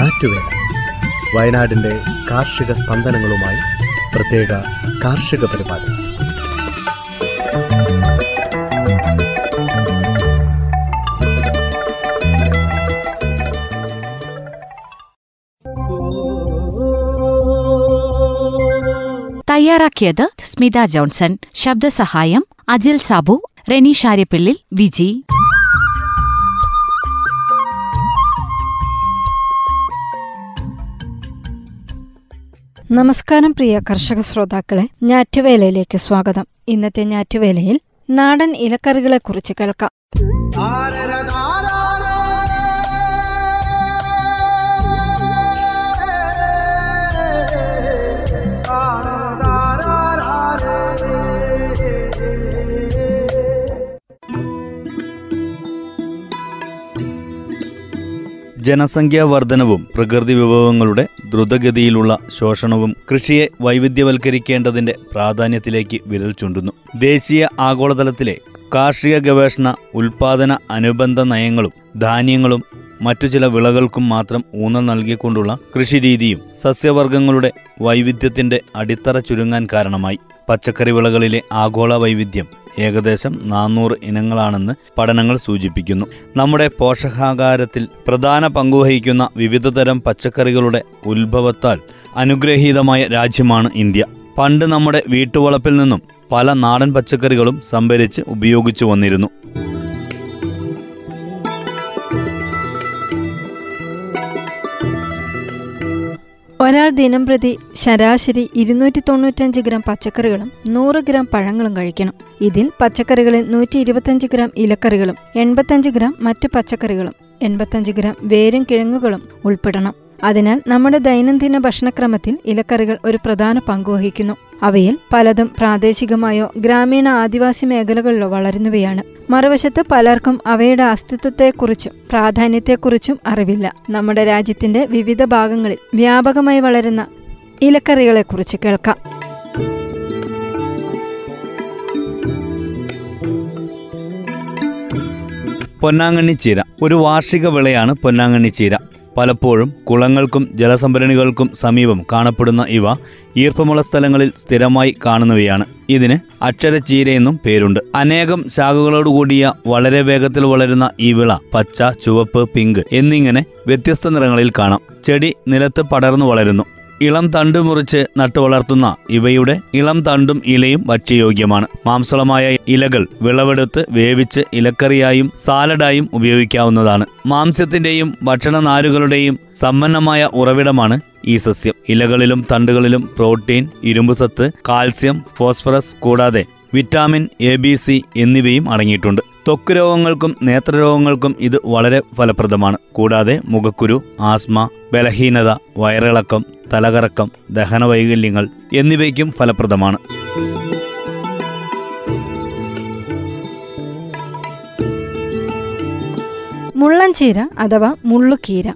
ഞാറ്റുവേല വയനാടിന്റെ കാർഷിക സ്പന്ദനങ്ങളുമായി പ്രത്യേക കാർഷിക പരിപാടി. തയ്യാറാക്കിയത് സ്മിത ജോൺസൺ ശബ്ദസഹായം അജിൽ സാബു റെനി ഷാരിപ്പിള്ളിൽ വിജി. നമസ്കാരം പ്രിയ കർഷക ശ്രോതാക്കളെ ഞാറ്റുവേലയിലേക്ക് സ്വാഗതം. ഇന്നത്തെ ഞാറ്റുവേലയിൽ നാടൻ ഇലക്കറികളെക്കുറിച്ച് കേൾക്കാം. ജനസംഖ്യാ വർധനവും പ്രകൃതി വിഭവങ്ങളുടെ ദ്രുതഗതിയിലുള്ള ശോഷണവും കൃഷിയെ വൈവിധ്യവൽക്കരിക്കേണ്ടതിന്റെ പ്രാധാന്യത്തിലേക്ക് വിരൽ ചൂണ്ടുന്നു. ദേശീയ ആഗോളതലത്തിലെ കാർഷിക ഗവേഷണ ഉൽപാദന അനുബന്ധ നയങ്ങളും ധാന്യങ്ങളും മറ്റു ചില വിളകൾക്കും മാത്രം ഊന്നൽ നൽകിക്കൊണ്ടുള്ള കൃഷിരീതിയും സസ്യവർഗങ്ങളുടെ വൈവിധ്യത്തിന്റെ അടിത്തറ ചുരുങ്ങാൻ കാരണമായി. പച്ചക്കറി വിളകളിലെ ആഗോള വൈവിധ്യം ഏകദേശം നാനൂറ് ഇനങ്ങളാണെന്ന് പഠനങ്ങൾ സൂചിപ്പിക്കുന്നു. നമ്മുടെ പോഷകാഹാരത്തിൽ പ്രധാന പങ്കുവഹിക്കുന്ന വിവിധതരം പച്ചക്കറികളുടെ ഉത്ഭവത്താൽ അനുഗ്രഹീതമായ രാജ്യമാണ് ഇന്ത്യ. പണ്ട് നമ്മുടെ വീട്ടുവളപ്പിൽ നിന്നും പല നാടൻ പച്ചക്കറികളും സംഭരിച്ച് ഉപയോഗിച്ചു വന്നിരുന്നു. ഒരാൾ ദിനം പ്രതി ശരാശരി ഇരുന്നൂറ്റി തൊണ്ണൂറ്റഞ്ച് ഗ്രാം പച്ചക്കറികളും നൂറ് ഗ്രാം പഴങ്ങളും കഴിക്കണം. ഇതിൽ പച്ചക്കറികളിൽ നൂറ്റി ഇരുപത്തഞ്ച് ഗ്രാം ഇലക്കറികളും എൺപത്തഞ്ച് ഗ്രാം മറ്റ് പച്ചക്കറികളും എൺപത്തഞ്ച് ഗ്രാം വേരും കിഴങ്ങുകളും ഉൾപ്പെടണം. അതിനാൽ നമ്മുടെ ദൈനംദിന ഭക്ഷണക്രമത്തിൽ ഇലക്കറികൾ ഒരു പ്രധാന പങ്കുവഹിക്കുന്നു അവയിൽ പലതും പ്രാദേശികമായോ ഗ്രാമീണ ആദിവാസി മേഖലകളിലോ വളരുന്നവയാണ്. മറുവശത്ത് പലർക്കും അവയുടെ അസ്തിത്വത്തെക്കുറിച്ചും പ്രാധാന്യത്തെക്കുറിച്ചും അറിവില്ല. നമ്മുടെ രാജ്യത്തിന്റെ വിവിധ ഭാഗങ്ങളിൽ വ്യാപകമായി വളരുന്ന ഇലക്കറികളെക്കുറിച്ച് കേൾക്കാം. പൊന്നാങ്കണ്ണി ചീര. ഒരു വാർഷിക വിളയാണ് പൊന്നാങ്കണ്ണി ചീര. പലപ്പോഴും കുളങ്ങൾക്കും ജലസംഭരണികൾക്കും സമീപം കാണപ്പെടുന്ന ഇവ ഈർപ്പമുള്ള സ്ഥലങ്ങളിൽ സ്ഥിരമായി കാണുന്നവയാണ്. ഇതിന് അക്ഷരച്ചീരയെന്നും പേരുണ്ട്. അനേകം ശാഖകളോടുകൂടിയ വളരെ വേഗത്തിൽ വളരുന്ന ഈ വിള പച്ച ചുവപ്പ് പിങ്ക് എന്നിങ്ങനെ വ്യത്യസ്ത നിറങ്ങളിൽ കാണാം. ചെടി നിലത്ത് പടർന്നു വളരുന്നു. ഇളം തണ്ട് മുറിച്ച് നട്ടുവളർത്തുന്ന ഇവയുടെ ഇളം തണ്ടും ഇലയും ഭക്ഷ്യയോഗ്യമാണ്. മാംസളമായ ഇലകൾ വിളവെടുത്ത് വേവിച്ച് ഇലക്കറിയായും സാലഡായും ഉപയോഗിക്കാവുന്നതാണ്. മാംസ്യത്തിന്റെയും ഭക്ഷണനാരുകളുടെയും സമ്പന്നമായ ഉറവിടമാണ് ഈ സസ്യം. ഇലകളിലും തണ്ടുകളിലും പ്രോട്ടീൻ ഇരുമ്പുസത്ത് കാൽസ്യം ഫോസ്ഫറസ് കൂടാതെ വിറ്റാമിൻ എ ബി സി എന്നിവയും അടങ്ങിയിട്ടുണ്ട്. ത്വക്ക് രോഗങ്ങൾക്കും നേത്രരോഗങ്ങൾക്കും ഇത് വളരെ ഫലപ്രദമാണ്. കൂടാതെ മുഖക്കുരു ആസ്മ ബലഹീനത വയറിളക്കം തലകറക്കം ദഹനവൈകല്യങ്ങൾ എന്നിവയ്ക്കും ഫലപ്രദമാണ്. മുള്ളൻചീര അഥവാ മുള്ളുകീര.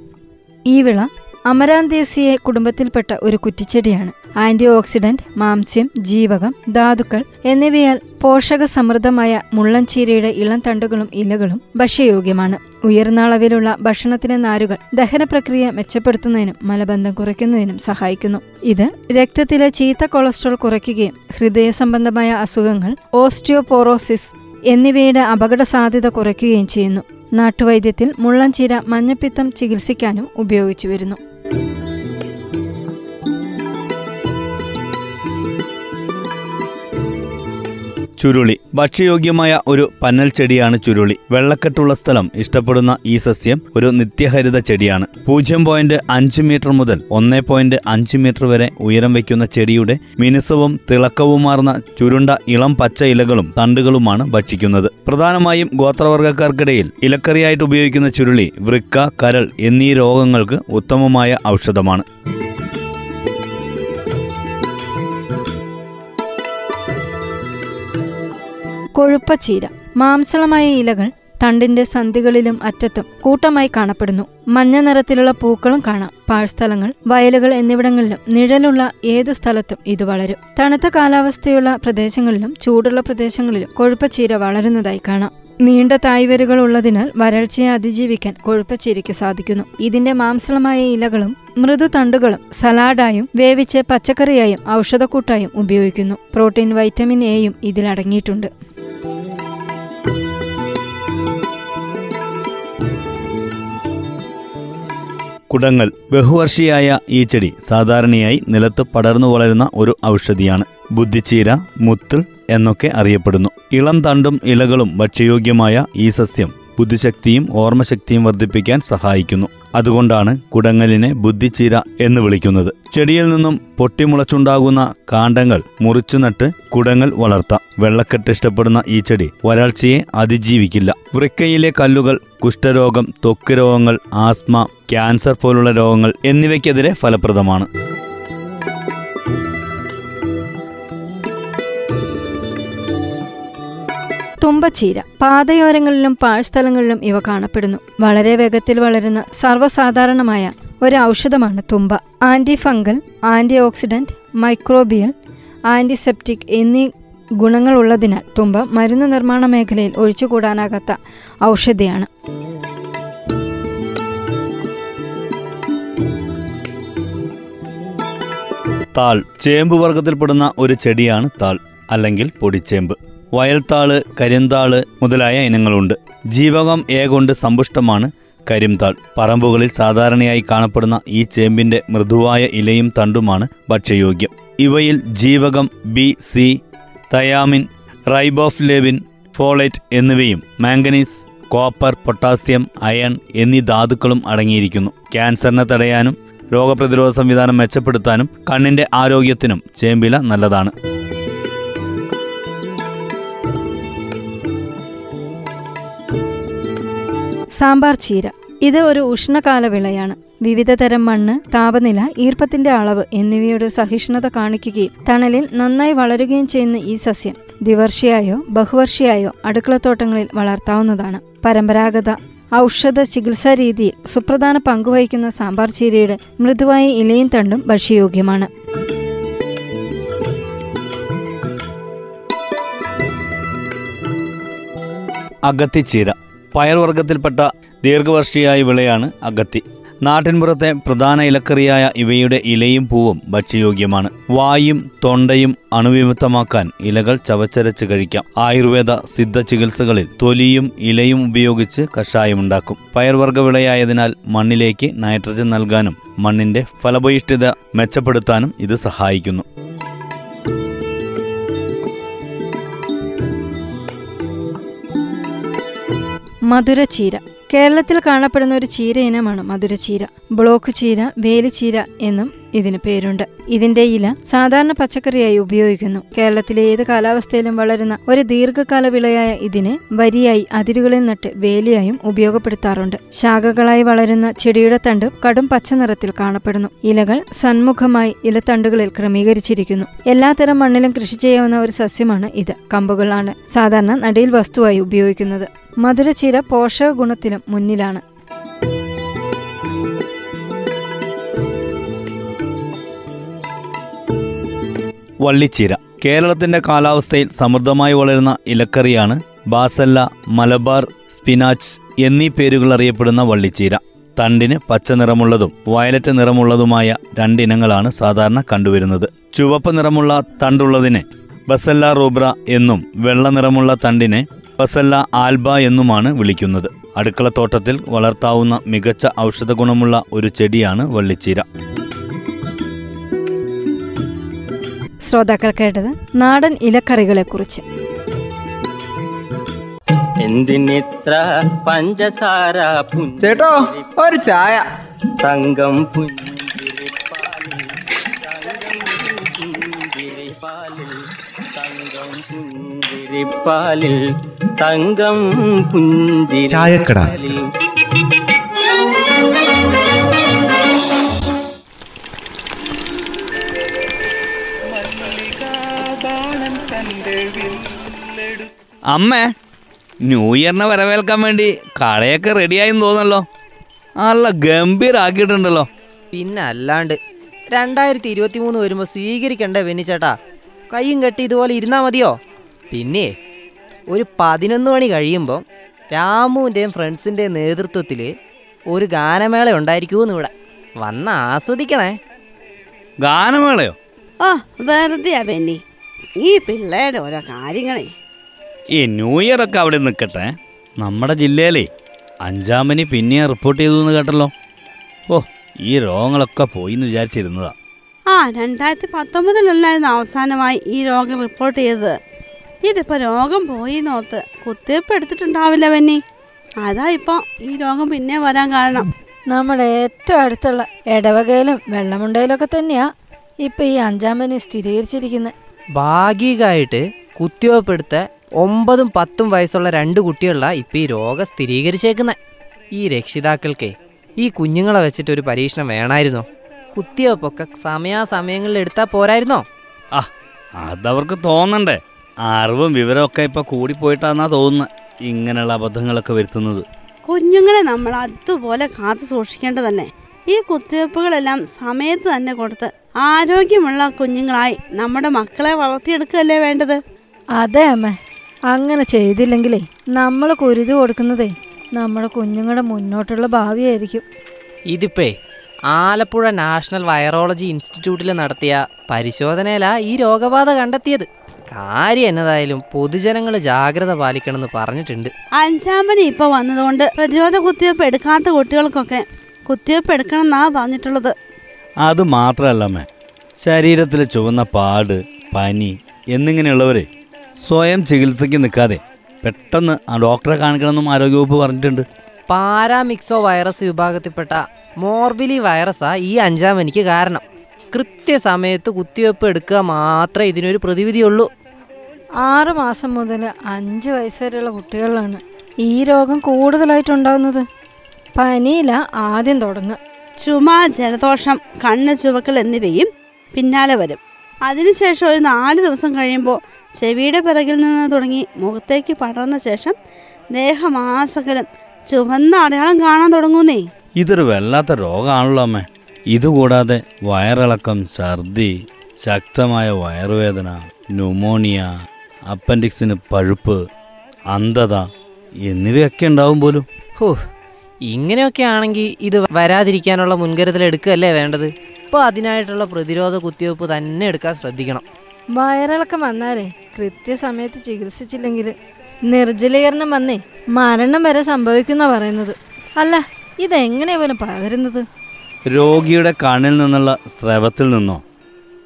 ഈ വിള അമരാന്തേസിയെ കുടുംബത്തിൽപ്പെട്ട ഒരു കുറ്റിച്ചെടിയാണ്. ആന്റി ഓക്സിഡന്റ് മാംസ്യം ജീവകം ധാതുക്കൾ എന്നിവയാൽ പോഷക സമൃദ്ധമായ മുള്ളൻചീരയുടെ ഇളം തണ്ടുകളും ഇലകളും ഭക്ഷ്യയോഗ്യമാണ്. ഉയർന്ന അളവിലുള്ള ഭക്ഷണത്തിന് നാരുകൾ ദഹന പ്രക്രിയ മെച്ചപ്പെടുത്തുന്നതിനും മലബന്ധം കുറയ്ക്കുന്നതിനും സഹായിക്കുന്നു. ഇത് രക്തത്തിലെ ചീത്ത കൊളസ്ട്രോൾ കുറയ്ക്കുകയും ഹൃദയ സംബന്ധമായ അസുഖങ്ങൾ ഓസ്റ്റിയോപോറോസിസ് എന്നിവയുടെ അപകട സാധ്യത കുറയ്ക്കുകയും ചെയ്യുന്നു. നാട്ടുവൈദ്യത്തിൽ മുള്ളൻചീര മഞ്ഞപ്പിത്തം ചികിത്സിക്കാനും ഉപയോഗിച്ചു വരുന്നു ചുരുളി. ഭക്ഷ്യയോഗ്യമായ ഒരു പന്നൽ ചെടിയാണ് ചുരുളി. വെള്ളക്കെട്ടുള്ള സ്ഥലം ഇഷ്ടപ്പെടുന്ന ഈ സസ്യം ഒരു നിത്യഹരിത ചെടിയാണ്. പൂജ്യം പോയിന്റ് അഞ്ച് മീറ്റർ മുതൽ ഒന്നേ പോയിന്റ് അഞ്ച് മീറ്റർ വരെ ഉയരം വയ്ക്കുന്ന ചെടിയുടെ മിനുസവും തിളക്കവുമാർന്ന ചുരുണ്ട ഇളം പച്ച ഇലകളും തണ്ടുകളുമാണ് ഭക്ഷിക്കുന്നത്. പ്രധാനമായും ഗോത്രവർഗക്കാർക്കിടയിൽ ഇലക്കറിയായിട്ട് ഉപയോഗിക്കുന്ന ചുരുളി വൃക്ക കരൾ എന്നീ രോഗങ്ങൾക്ക് ഉത്തമമായ ഔഷധമാണ്. കൊഴുപ്പച്ചീര മാംസളമായ ഇലകൾ തണ്ടിന്റെ സന്ധികളിലും അറ്റത്തും കൂട്ടമായി കാണപ്പെടുന്നു. മഞ്ഞ നിറത്തിലുള്ള പൂക്കളും കാണാം. പാഴ്സ്ഥലങ്ങൾ വയലുകൾ എന്നിവിടങ്ങളിലും നിഴലുള്ള ഏതു സ്ഥലത്തും ഇത് വളരും. തണുത്ത കാലാവസ്ഥയുള്ള പ്രദേശങ്ങളിലും ചൂടുള്ള പ്രദേശങ്ങളിലും കൊഴുപ്പച്ചീര വളരുന്നതായി കാണാം. നീണ്ട തായ്വരുകൾ ഉള്ളതിനാൽ വരൾച്ചയെ അതിജീവിക്കാൻ കൊഴുപ്പച്ചീരയ്ക്ക് സാധിക്കുന്നു. ഇതിന്റെ മാംസളമായ ഇലകളും മൃദു തണ്ടുകളും സലാഡായും വേവിച്ച് പച്ചക്കറിയായും ഔഷധക്കൂട്ടായും ഉപയോഗിക്കുന്നു. പ്രോട്ടീൻ വൈറ്റമിൻ എയും ഇതിലടങ്ങിയിട്ടുണ്ട് കുടങ്ങൾ ബഹുവർഷിയായ ഈ ചെടി സാധാരണയായി നിലത്ത് പടർന്നു വളരുന്ന ഒരു ഔഷധിയാണ്. ബുദ്ധിച്ചീര മുത്തിൽ എന്നൊക്കെ അറിയപ്പെടുന്നു. ഇളം തണ്ടും ഇലകളും ഭക്ഷ്യയോഗ്യമായ ഈ സസ്യം ബുദ്ധിശക്തിയും ഓർമ്മശക്തിയും വർദ്ധിപ്പിക്കാൻ സഹായിക്കുന്നു. അതുകൊണ്ടാണ് കുടങ്ങലിനെ ബുദ്ധിച്ചീര എന്ന് വിളിക്കുന്നത്. ചെടിയിൽ നിന്നും പൊട്ടിമുളച്ചുണ്ടാകുന്ന കാണ്ടങ്ങൾ മുറിച്ചു നട്ട് കുടങ്ങൾ വളർത്താം. വെള്ളക്കെട്ട് ഇഷ്ടപ്പെടുന്ന ഈ ചെടി വരൾച്ചയെ അതിജീവിക്കില്ല. വൃക്കയിലെ കല്ലുകൾ കുഷ്ഠരോഗം ത്വക്ക് രോഗങ്ങൾ ആസ്മ ക്യാൻസർ പോലുള്ള രോഗങ്ങൾ എന്നിവയ്ക്കെതിരെ ഫലപ്രദമാണ്. തുമ്പച്ചീര പാതയോരങ്ങളിലും പാഴ്സ്ഥലങ്ങളിലും ഇവ കാണപ്പെടുന്നു. വളരെ വേഗത്തിൽ വളരുന്ന സർവസാധാരണമായ ഒരു ഔഷധമാണ് തുമ്പ. Anti fungal anti oxidant microbial antiseptic എന്നീ ഗുണങ്ങളുള്ളതിനാൽ തുമ്പ മരുന്ന് നിർമ്മാണ മേഖലയിൽ ഒഴിച്ചുകൂടാനാകാത്ത ഔഷധിയാണ്. താൾ. ചേമ്പ് വർഗത്തിൽപ്പെടുന്ന ഒരു ചെടിയാണ് താൾ അല്ലെങ്കിൽ പൊടിച്ചേമ്പ്. വയൽത്താൾ കരിന്താൾ മുതലായ ഇനങ്ങളുണ്ട്. ജീവകം എ കൊണ്ട് സമ്പുഷ്ടമാണ് കരിംതാൾ പറമ്പുകളിൽ സാധാരണയായി കാണപ്പെടുന്ന ഈ ചേമ്പിന്റെ മൃദുവായ ഇലയും തണ്ടുമാണ് ഭക്ഷ്യയോഗ്യം. ഇവയിൽ ജീവകം B C thiamine riboflavin folate എന്നിവയും മാംഗനീസ് കോപ്പർ പൊട്ടാസ്യം അയൺ എന്നീ ധാതുക്കളും അടങ്ങിയിരിക്കുന്നു. ക്യാൻസറിനെ തടയാനും രോഗപ്രതിരോധ സംവിധാനം മെച്ചപ്പെടുത്താനും കണ്ണിന്റെ ആരോഗ്യത്തിനും ചേമ്പില നല്ലതാണ്. സാമ്പാർ ചീര. ഇത് ഒരു ഉഷ്ണകാല വിളയാണ് വിവിധ തരം മണ്ണ് താപനില ഈർപ്പത്തിന്റെ അളവ് എന്നിവയുടെ സഹിഷ്ണുത കാണിക്കുകയും തണലിൽ നന്നായി വളരുകയും ചെയ്യുന്ന ഈ സസ്യം ദ്വിവർഷിയായോ ബഹുവർഷിയായോ അടുക്കളത്തോട്ടങ്ങളിൽ വളർത്താവുന്നതാണ്. പരമ്പരാഗത ഔഷധ ചികിത്സാ രീതിയിൽ സുപ്രധാന പങ്കുവഹിക്കുന്ന സാമ്പാർ ചീരയുടെ മൃദുവായ ഇലയും തണ്ടും ഭക്ഷ്യയോഗ്യമാണ്. അഗത്തിച്ചീര. പയർവർഗത്തിൽപ്പെട്ട ദീർഘവർഷിയായ വിളയാണ് അഗത്തി. നാട്ടിൻപുറത്തെ പ്രധാന ഇലക്കറിയായ ഇവയുടെ ഇലയും പൂവും ഭക്ഷ്യയോഗ്യമാണ്. വായും തൊണ്ടയും അണുവിമുക്തമാക്കാൻ ഇലകൾ ചവച്ചരച്ച് കഴിക്കാം. ആയുർവേദ സിദ്ധ ചികിത്സകളിൽ തൊലിയും ഇലയും ഉപയോഗിച്ച് കഷായമുണ്ടാക്കും. പയർവർഗ വിളയായതിനാൽ മണ്ണിലേക്ക് നൈട്രജൻ നൽകാനും മണ്ണിന്റെ ഫലഭയിഷ്ഠിത മെച്ചപ്പെടുത്താനും ഇത് സഹായിക്കുന്നു. മധുരച്ചീര. കേരളത്തിൽ കാണപ്പെടുന്ന ഒരു ചീര ഇനമാണ് മധുരച്ചീര. ബ്ലോക്ക് ചീര വേലിച്ചീര എന്നും ഇതിന് പേരുണ്ട്. ഇതിന്റെ ഇല സാധാരണ പച്ചക്കറിയായി ഉപയോഗിക്കുന്നു. കേരളത്തിലെ ഏത് കാലാവസ്ഥയിലും വളരുന്ന ഒരു ദീർഘകാല വിളയായ ഇതിനെ വരിയായി അതിരുകളിൽ നട്ട് വേലിയായും ഉപയോഗപ്പെടുത്താറുണ്ട്. ശാഖകളായി വളരുന്ന ചെടിയുടെ തണ്ട് കടും പച്ച നിറത്തിൽ കാണപ്പെടുന്നു. ഇലകൾ സന്മുഖമായി ഇലത്തണ്ടുകളിൽ ക്രമീകരിച്ചിരിക്കുന്നു. എല്ലാത്തരം മണ്ണിലും കൃഷി ചെയ്യാവുന്ന ഒരു സസ്യമാണ് ഇത്. കമ്പുകളാണ് സാധാരണ നടീൽ വസ്തുവായി ഉപയോഗിക്കുന്നത്. മധുരച്ചീര പോഷക ഗുണത്തിലും മുന്നിലാണ്. വള്ളിച്ചീര. കേരളത്തിന്റെ കാലാവസ്ഥയിൽ സമൃദ്ധമായി വളരുന്ന ഇലക്കറിയാണ് ബാസല്ല മലബാർ സ്പിനാച്ച് എന്നീ പേരുകൾ അറിയപ്പെടുന്ന വള്ളിച്ചീര. തണ്ടിന് പച്ച നിറമുള്ളതും വയലറ്റ് നിറമുള്ളതുമായ രണ്ടിനങ്ങളാണ് സാധാരണ കണ്ടുവരുന്നത്. ചുവപ്പ് നിറമുള്ള തണ്ടുള്ളതിനെ ബസല്ല റൂബ്ര എന്നും വെള്ള നിറമുള്ള തണ്ടിനെ ബസല്ല ആൽബ എന്നുമാണ് വിളിക്കുന്നത്. അടുക്കളത്തോട്ടത്തിൽ വളർത്താവുന്ന മികച്ച ഔഷധ ഗുണമുള്ള ഒരു ചെടിയാണ് വള്ളിച്ചീര. ശ്രോതാക്കൾ കേട്ടത് നാടൻ ഇലക്കറികളെക്കുറിച്ച്. എന്തിനിത്ര പഞ്ചസാര ചേട്ടോ ഒരു ചായ. തങ്കം പുഞ്ചിരിപ്പാലിൽ പുഞ്ചിരിപ്പാലിൽ തങ്കം തങ്കം ചായക്കട. അമ്മേ ന്യൂ ഇയറിനെ വരവേൽക്കാൻ വേണ്ടി കടയൊക്കെ റെഡിയായെന്ന് തോന്നല്ലോ നല്ല ഗംഭീരാക്കിയിട്ടുണ്ടല്ലോ പിന്നെ അല്ലാണ്ട് രണ്ടായിരത്തി ഇരുപത്തി മൂന്ന് വരുമ്പോൾ സ്വീകരിക്കണ്ടേ ബെന്നിച്ചേട്ടാ കൈയും കെട്ടി ഇതുപോലെ ഇരുന്നാൽ മതിയോ? പിന്നെ ഒരു പതിനൊന്ന് മണി കഴിയുമ്പോൾ രാമുവിന്റെയും ഫ്രണ്ട്സിന്റെയും നേതൃത്വത്തിൽ ഒരു ഗാനമേള ഉണ്ടായിരിക്കുമെന്ന് ഇവിടെ. വന്ന് ആസ്വദിക്കണേ. ഗാനമേളയോ? ഓ വെറുതെയാ ബെന്നി. ഈ പിള്ളേരുടെ ഓരോ കാര്യങ്ങളേ. ഈ ന്യൂ ഇയർ ഒക്കെ അവിടെ നിൽക്കട്ടെ. നമ്മുടെ ജില്ലയിലേ അഞ്ചാമനി പിന്നെയും റിപ്പോർട്ട് ചെയ്തു എന്ന് കേട്ടല്ലോ. ഓ ഈ രോഗങ്ങളൊക്കെ പോയി എന്ന് വിചാരിച്ചിരുന്നതാ. ആ രണ്ടായിരത്തി പത്തൊമ്പതിലല്ലായിരുന്നു അവസാനമായി ഈ രോഗം റിപ്പോർട്ട് ചെയ്തത്. ഇതിപ്പോൾ രോഗം പോയി നോർത്ത് കുത്തിവയ്പ്പ് എടുത്തിട്ടുണ്ടാവില്ല വന്നി അതാ ഇപ്പോൾ ഈ രോഗം പിന്നെ വരാൻ കാരണം. നമ്മുടെ ഏറ്റവും അടുത്തുള്ള ഇടവകയിലും വെള്ളമുണ്ടയിലൊക്കെ തന്നെയാ ഇപ്പൊ ഈ അഞ്ചാം പനി സ്ഥിരീകരിച്ചിരിക്കുന്നത് ഭാഗികമായിട്ട് കുത്തിവയ്പ്പ് എടുത്ത ഒമ്പതും പത്തും വയസ്സുള്ള രണ്ട് കുട്ടികളിലാണ് ഇപ്പം ഈ രോഗം സ്ഥിരീകരിച്ചേക്കുന്നത് ഈ രക്ഷിതാക്കൾക്കേ ഈ കുഞ്ഞുങ്ങളെ വെച്ചിട്ട് ഒരു പരീക്ഷണം വേണമായിരുന്നോ കുത്തിവയ്പ്പൊക്കെ സമയാസമയങ്ങളിൽ എടുത്താൽ പോരായിരുന്നോ? ആ അതവർക്ക് തോന്നണ്ടേ. അറിവും വിവരമൊക്കെ ഇപ്പൊ കൂടിപ്പോയിട്ടാന്നാ തോന്നുന്നത് ഇങ്ങനെയുള്ള അബദ്ധങ്ങളൊക്കെ വരുത്തുന്നത്. കുഞ്ഞുങ്ങളെ നമ്മൾ അതുപോലെ കാത്തു സൂക്ഷിക്കേണ്ടതല്ലേ? ഈ കുത്തിവയ്പ്പുകളെല്ലാം സമയത്ത് തന്നെ കൊടുത്ത് ആരോഗ്യമുള്ള കുഞ്ഞുങ്ങളായി നമ്മുടെ മക്കളെ വളർത്തിയെടുക്കുകയല്ലേ വേണ്ടത്? അതെ അമ്മ. അങ്ങനെ ചെയ്തില്ലെങ്കിലേ നമ്മൾ കുരുതി കൊടുക്കുന്നതേ. നമ്മുടെ കുഞ്ഞുങ്ങളുടെ മുന്നോട്ടുള്ള ഭാവിയായിരിക്കും. ഇതിപ്പേ ആലപ്പുഴ നാഷണൽ വൈറോളജി ഇൻസ്റ്റിറ്റ്യൂട്ടിൽ നടത്തിയ പരിശോധനയിലാ ഈ രോഗബാധ കണ്ടെത്തിയത്. കാര്യം എന്നതായാലും പൊതുജനങ്ങൾ ജാഗ്രത പാലിക്കണമെന്ന് പറഞ്ഞിട്ടുണ്ട്. അഞ്ചാമ്പനി ഇപ്പോൾ വന്നതുകൊണ്ട് പ്രതിരോധ കുത്തിവയ്പ്പ് എടുക്കാത്ത കുട്ടികൾക്കൊക്കെ കുത്തിവയ്പ്പ് എടുക്കണം എന്നാ പറഞ്ഞിട്ടുള്ളത്. അത് മാത്രമല്ലമ്മേ ശരീരത്തിൽ ചുവന്ന പാട് പനി എന്നിങ്ങനെയുള്ളവരെ സ്വയം ചികിത്സയ്ക്ക് നിൽക്കാതെ പെട്ടെന്ന് ആ ഡോക്ടറെ കാണിക്കണമെന്നും ആരോഗ്യവകുപ്പ് പറഞ്ഞിട്ടുണ്ട്. പാരാമിക്സോ വൈറസ് വിഭാഗത്തിൽപ്പെട്ട മോർബിലി വൈറസാണ് ഈ അഞ്ചാം എനിക്ക് കാരണം. കൃത്യസമയത്ത് കുത്തിവെപ്പ് എടുക്കുക മാത്രമേ ഇതിനൊരു പ്രതിവിധിയുള്ളൂ. ആറ് മാസം മുതൽ അഞ്ച് വയസ്സ് വരെയുള്ള കുട്ടികളിലാണ് ഈ രോഗം കൂടുതലായിട്ടുണ്ടാകുന്നത് പനിയില ആദ്യം തുടങ്ങുക. ചുമ ജലദോഷം കണ്ണ് ചുവക്കൽ എന്നിവയും പിന്നാലെ വരും. അതിനുശേഷം ഒരു നാല് ദിവസം കഴിയുമ്പോൾ ചെവിയുടെ പിറകിൽ നിന്ന് തുടങ്ങി മുഖത്തേക്ക് പടർന്ന ശേഷം ദേഹമാസകലം ചുവന്ന അടയാളം കാണാൻ തുടങ്ങുന്നേ. ഇതൊരു വല്ലാത്ത രോഗമാണല്ലോ അമ്മേ. ഇതുകൂടാതെ വയറിളക്കം ഛർദി ശക്തമായ വയറുവേദന ന്യൂമോണിയ അപ്പൻഡിക്സിന് പഴുപ്പ് അന്ധത എന്നിവയൊക്കെ ഉണ്ടാവും പോലും. ഹോ ഇങ്ങനെയൊക്കെ ആണെങ്കിൽ ഇത് വരാതിരിക്കാനുള്ള മുൻകരുതൽ എടുക്കുകയല്ലേ വേണ്ടത്? ഇപ്പോൾ അതിനായിട്ടുള്ള പ്രതിരോധ കുത്തിവയ്പ്പ് തന്നെ എടുക്കാൻ ശ്രദ്ധിക്കണം. വയറിളക്കം വന്നാലേ കൃത്യസമയത്ത് ചികിത്സിച്ചില്ലെങ്കിൽ നിർജലീകരണം വന്നേ. മരണം വരെ സംഭവിക്കുന്ന പറയുന്നത്. അല്ല ഇതെങ്ങനെയാ പോലും പകരുന്നത്? രോഗിയുടെ കണ്ണിൽ നിന്നുള്ള സ്രവത്തിൽ നിന്നോ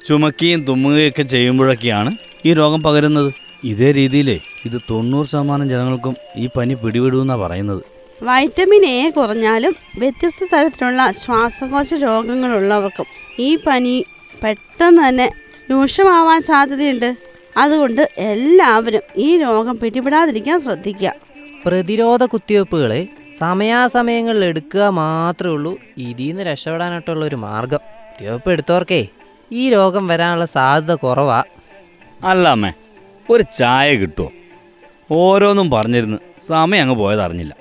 ചുമക്കുകയും തുമ്മുകയൊക്കെ ചെയ്യുമ്പോഴൊക്കെയാണ് ഈ രോഗം പകരുന്നത്. ഇതേ രീതിയിലേ ഇത് തൊണ്ണൂറ് ശതമാനം ജനങ്ങൾക്കും ഈ പനി പിടിവിടുമെന്നാണ് പറയുന്നത്. വൈറ്റമിൻ എ കുറഞ്ഞാലും വ്യത്യസ്ത തരത്തിലുള്ള ശ്വാസകോശ രോഗങ്ങളുള്ളവർക്കും ഈ പനി പെട്ടെന്ന് തന്നെ രൂക്ഷമാവാൻ സാധ്യതയുണ്ട്. അതുകൊണ്ട് എല്ലാവരും ഈ രോഗം പിടിപെടാതിരിക്കാൻ ശ്രദ്ധിക്കുക. പ്രതിരോധ കുത്തിവയ്പ്പുകളെ സമയാസമയങ്ങളിൽ എടുക്കുക മാത്രമേ ഉള്ളൂ. ഇതിൽ നിന്ന് രക്ഷപ്പെടാനായിട്ടുള്ള ഒരു മാർഗം. കുത്തിവയ്പ്പ് എടുത്തവർക്കേ ഈ രോഗം വരാനുള്ള സാധ്യത കുറവാ. അല്ല അമ്മേ ഒരു ചായ കിട്ടുമോ ഓരോന്നും പറഞ്ഞിരുന്ന് സമയം അങ്ങ് പോയതറിഞ്ഞില്ല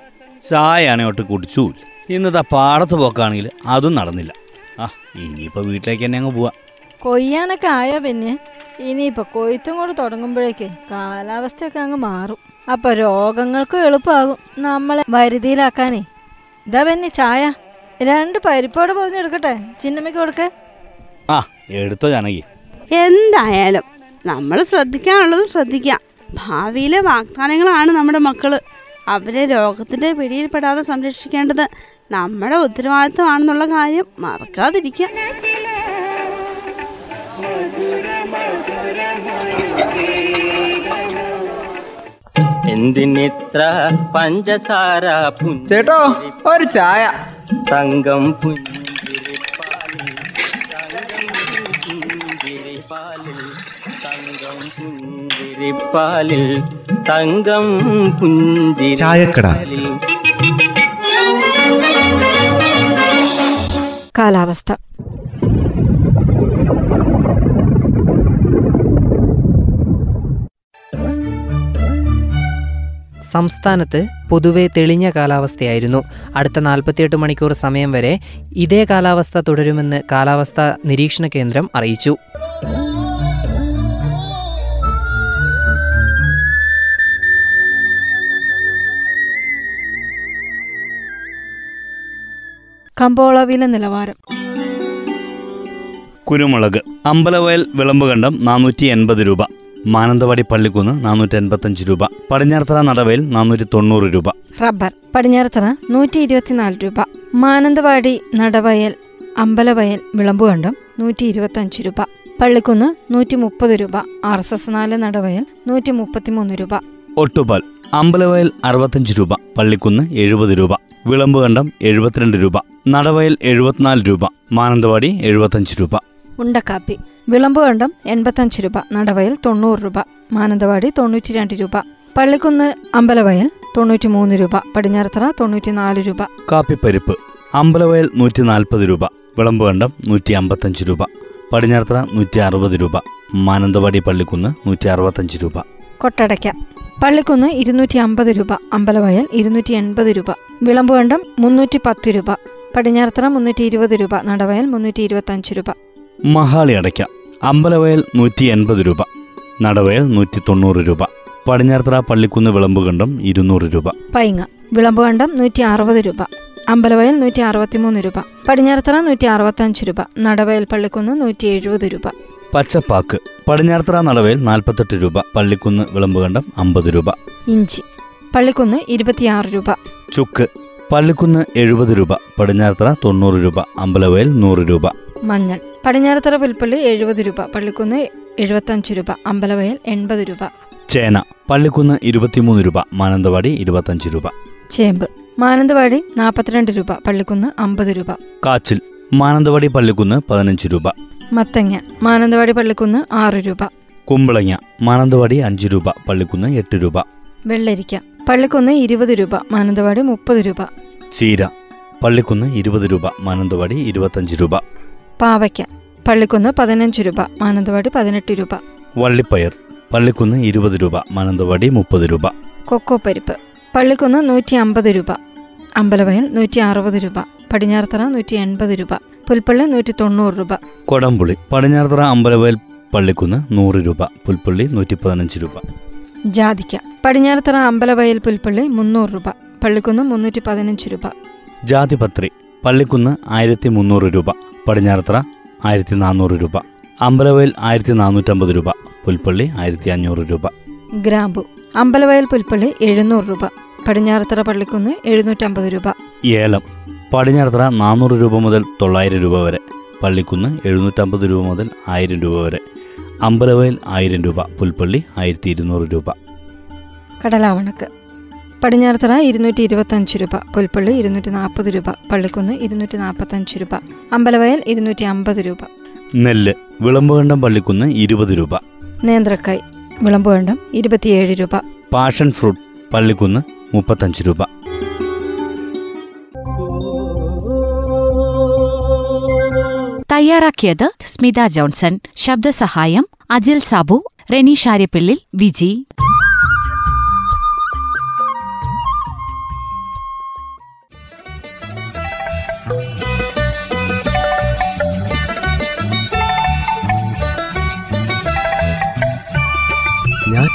ചായ ആണെങ്കിൽ ഒട്ട് കുടിച്ചുമില്ല ഇന്നത്തെ പാടത്ത് പോക്കാണെങ്കിൽ അതും നടന്നില്ല. ആ ഇനിയിപ്പോൾ വീട്ടിലേക്ക് തന്നെ അങ്ങ് പോവാ. കൊയ്യാനൊക്കെ ആയോ പിന്നെ ഇനിയിപ്പോൾ കൊയ്ത്തും കൂടെ തുടങ്ങുമ്പോഴേക്ക് കാലാവസ്ഥയൊക്കെ അങ്ങ് മാറും. അപ്പോൾ രോഗങ്ങൾക്കും എളുപ്പമാകും നമ്മളെ വരുതിയിലാക്കാനേ. ഇതാ പിന്നെ ചായ. രണ്ട് പരിപ്പോടെ പൊതിഞ്ഞെടുക്കട്ടെ ചിന്നമ്മയ്ക്ക് കൊടുക്കേ. ആ എടുത്തോ ജാനകി. എന്തായാലും നമ്മൾ ശ്രദ്ധിക്കാനുള്ളത് ശ്രദ്ധിക്കാം. ഭാവിയിലെ വാഗ്ദാനങ്ങളാണ് നമ്മുടെ മക്കൾ അവരെ രോഗത്തിന്റെ പിടിയിൽപ്പെടാതെ സംരക്ഷിക്കേണ്ടത് നമ്മുടെ ഉത്തരവാദിത്വമാണെന്നുള്ള കാര്യം മറക്കാതിരിക്കുക എന്തിനിത്ര പഞ്ചസാര ചേട്ടോ ഒരു ചായ. തങ്കം പുഞ്ചിരിപ്പാലിൽ തങ്കം പുഞ്ചിരിപ്പാലിൽ തങ്കം പുഞ്ചിരി ചായക്കട. കാലാവസ്ഥ. സംസ്ഥാനത്ത് പൊതുവെ തെളിഞ്ഞ കാലാവസ്ഥയായിരുന്നു. അടുത്ത നാൽപ്പത്തിയെട്ട് മണിക്കൂർ സമയം വരെ ഇതേ കാലാവസ്ഥ തുടരുമെന്ന് കാലാവസ്ഥാ നിരീക്ഷണ കേന്ദ്രം അറിയിച്ചു. കമ്പോള വില നിലവാരം. കുരുമുളക് അമ്പലവയൽ വിളമ്പുകണ്ടം നാനൂറ്റി എൺപത് രൂപ. മാനന്തവാടി പള്ളിക്കുന്ന് നാനൂറ്റി എൺപത്തഞ്ച് രൂപ. പടിഞ്ഞാറത്തറ നടവയൽ നാനൂറ്റി തൊണ്ണൂറ് രൂപ. റബ്ബർ പടിഞ്ഞാറത്തറ നൂറ്റി ഇരുപത്തിനാല് രൂപ. മാനന്തവാടി നടവയൽ അമ്പലവയൽ വിളമ്പുകണ്ടം നൂറ്റി ഇരുപത്തഞ്ച് രൂപ. പള്ളിക്കുന്ന് നൂറ്റി മുപ്പത് രൂപ. ആർ എസ് എസ് നാല് നടവയൽ നൂറ്റി മുപ്പത്തിമൂന്ന് രൂപ. ഒട്ടുപാൽ അമ്പലവയൽ അറുപത്തഞ്ച് രൂപ. പള്ളിക്കുന്ന് എഴുപത് രൂപ. വിളമ്പുകണ്ടം എഴുപത്തിരണ്ട് രൂപ. നടവയൽ എഴുപത്തിനാല് രൂപ. മാനന്തവാടി എഴുപത്തഞ്ച് രൂപ. ഉണ്ടക്കാപ്പി വിളമ്പുകണ്ടം എൺപത്തഞ്ച് രൂപ. നടവയൽ തൊണ്ണൂറ് രൂപ. മാനന്തവാടി തൊണ്ണൂറ്റി രണ്ട് രൂപ. പള്ളിക്കുന്ന് അമ്പലവയൽ തൊണ്ണൂറ്റി മൂന്ന് രൂപ. പടിഞ്ഞാറത്തറ തൊണ്ണൂറ്റി നാല് രൂപ. കാപ്പിപ്പരിപ്പ് അമ്പലവയൽ നൂറ്റി നാൽപ്പത് രൂപ. വിളമ്പുകണ്ടം നൂറ്റി അമ്പത്തഞ്ച് രൂപ. പടിഞ്ഞാറത്തറ നൂറ്റി അറുപത് രൂപ. മാനന്തവാടി പള്ളിക്കുന്ന് നൂറ്റി അറുപത്തഞ്ച് രൂപ. കൊട്ടടയ്ക്ക. പള്ളിക്കുന്ന് ഇരുന്നൂറ്റി അമ്പത് രൂപ. അമ്പലവയൽ ഇരുന്നൂറ്റി എൺപത് രൂപ. വിളമ്പുകണ്ടം മുന്നൂറ്റി പത്ത് രൂപ. പടിഞ്ഞാറത്തറ മുന്നൂറ്റി ഇരുപത് രൂപ. നടവയൽ മുന്നൂറ്റി ഇരുപത്തഞ്ച് രൂപ. മഹാളി അടയ്ക്ക. അമ്പലവയൽ നൂറ്റി എൺപത് രൂപ. നടവയൽ നൂറ്റി തൊണ്ണൂറ് രൂപ. പടിഞ്ഞാറത്തറ പള്ളിക്കുന്ന് വിളമ്പുകണ്ടം ഇരുന്നൂറ് രൂപ. പൈങ്ങ. വിളമ്പുകണ്ടം നൂറ്റി അറുപത് രൂപ. അമ്പലവയൽ നൂറ്റി അറുപത്തിമൂന്ന് രൂപ. പടിഞ്ഞാറത്തറ നൂറ്റി അറുപത്തഞ്ച് രൂപ. നടവയൽ പള്ളിക്കുന്ന് നൂറ്റി എഴുപത് രൂപ. പച്ചപ്പാക്ക്. പടിഞ്ഞാറത്തറ നടവയൽ നാൽപ്പത്തെട്ട് രൂപ. പള്ളിക്കുന്ന് വിളമ്പുകണ്ടം അമ്പത് രൂപ. ഇഞ്ചി. പള്ളിക്കുന്ന് ഇരുപത്തിയാറ് രൂപ. ചുക്ക്. പള്ളിക്കുന്ന് എഴുപത് രൂപ. പടിഞ്ഞാറത്തറ തൊണ്ണൂറ് രൂപ. അമ്പലവയൽ നൂറ് രൂപ. മഞ്ഞൾ. പടിഞ്ഞാറത്തറ പുൽപ്പള്ളി എഴുപത് രൂപ പള്ളിക്കുന്ന് എഴുപത്തഞ്ച് രൂപ അമ്പലവയൽ എൺപത് രൂപ. ചേന പള്ളിക്കുന്ന് ഇരുപത്തിമൂന്ന് രൂപ മാനന്തവാടി ഇരുപത്തഞ്ച് രൂപ. ചേമ്പ് മാനന്തവാടി നാൽപ്പത്തിരണ്ട് രൂപ പള്ളിക്കുന്ന് അമ്പത് രൂപ. കാച്ചിൽ മാനന്തവാടി പള്ളിക്കുന്ന് പതിനഞ്ച് രൂപ. മത്തങ്ങ മാനന്തവാടി പള്ളിക്കുന്ന് ആറ് രൂപ. കുമ്പളങ്ങ മാനന്തവാടി അഞ്ച് രൂപ പള്ളിക്കുന്ന് എട്ട് രൂപ. വെള്ളരിക്ക പള്ളിക്കുന്ന് ഇരുപത് രൂപ മാനന്തവാടി മുപ്പത് രൂപ. ചീര പള്ളിക്കുന്ന് ഇരുപത് രൂപ മാനന്തവാടി ഇരുപത്തഞ്ച് രൂപ. പാവയ്ക്ക. പള്ളിക്കുന്ന് പതിനഞ്ച് രൂപ മാനന്തവാടി പതിനെട്ട് രൂപ. വള്ളിപ്പയർ പള്ളിക്കുന്ന് ഇരുപത് രൂപ മാനന്തവാടി മുപ്പത് രൂപ. കൊക്കോ പരിപ്പ് പള്ളിക്കുന്ന് നൂറ്റി അമ്പത് രൂപ. അമ്പലവയൽ നൂറ്റി അറുപത് രൂപ പടിഞ്ഞാറത്തറ നൂറ്റി എൺപത് രൂപ. പുൽപ്പള്ളി നൂറ്റി തൊണ്ണൂറ് രൂപ. കൊടംപുളി പടിഞ്ഞാറത്തറ അമ്പലവയൽ പള്ളിക്കുന്ന് നൂറ് രൂപ പുൽപ്പള്ളി നൂറ്റി പതിനഞ്ച് രൂപ. ജാതിക്ക പടിഞ്ഞാറത്തറ അമ്പലവയൽ പുൽപ്പള്ളി മുന്നൂറ് രൂപ പള്ളിക്കുന്ന് മുന്നൂറ്റി പതിനഞ്ച് രൂപ. ജാതിപത്രി പള്ളിക്കുന്ന് ആയിരത്തി മുന്നൂറ് രൂപ. പടിഞ്ഞാറത്തറ ആയിരത്തി നാനൂറ് രൂപ. അമ്പലവയൽ ആയിരത്തി നാനൂറ്റമ്പത് രൂപ. പുൽപ്പള്ളി ആയിരത്തി അഞ്ഞൂറ് രൂപ. ഗ്രാമ്പു. അമ്പലവയൽ പുൽപ്പള്ളി എഴുന്നൂറ് രൂപ. പടിഞ്ഞാറത്തറ പള്ളിക്കുന്ന് എഴുന്നൂറ്റമ്പത് രൂപ. ഏലം. പടിഞ്ഞാറത്തറ നാനൂറ് രൂപ മുതൽ തൊള്ളായിരം രൂപ വരെ. പള്ളിക്കുന്ന് എഴുന്നൂറ്റമ്പത് രൂപ മുതൽ ആയിരം രൂപ വരെ. അമ്പലവയൽ ആയിരം രൂപ. പുൽപ്പള്ളി ആയിരത്തി ഇരുന്നൂറ് രൂപ. കടലാവണക്ക്. പടിഞ്ഞാറത്തറ ഇരുന്നൂറ്റി ഇരുപത്തഞ്ച് രൂപ പുൽപ്പള്ളി ഇരുന്നൂറ്റി നാൽപ്പത് രൂപ പള്ളിക്കുന്ന് ഇരുന്നൂറ്റി നാൽപ്പത്തഞ്ച് രൂപ അമ്പലവയൽ ഇരുന്നൂറ്റി അമ്പത് രൂപ. നെല്ല് വിളമ്പുകണ്ടം പള്ളിക്കുന്ന് ഇരുപത് രൂപ. നേന്ത്രക്കായ് വിളമ്പുകണ്ടം ഇരുപത്തിയേഴ് രൂപ. പാഷൻ ഫ്രൂട്ട് പള്ളിക്കുന്ന് മുപ്പത്തഞ്ച് രൂപ. തയ്യാറാക്കിയത് സ്മിത ജോൺസൺ ശബ്ദസഹായം അജിൽ സാബു റെനി ഷാര്യപ്പിള്ളിൽ വിജി.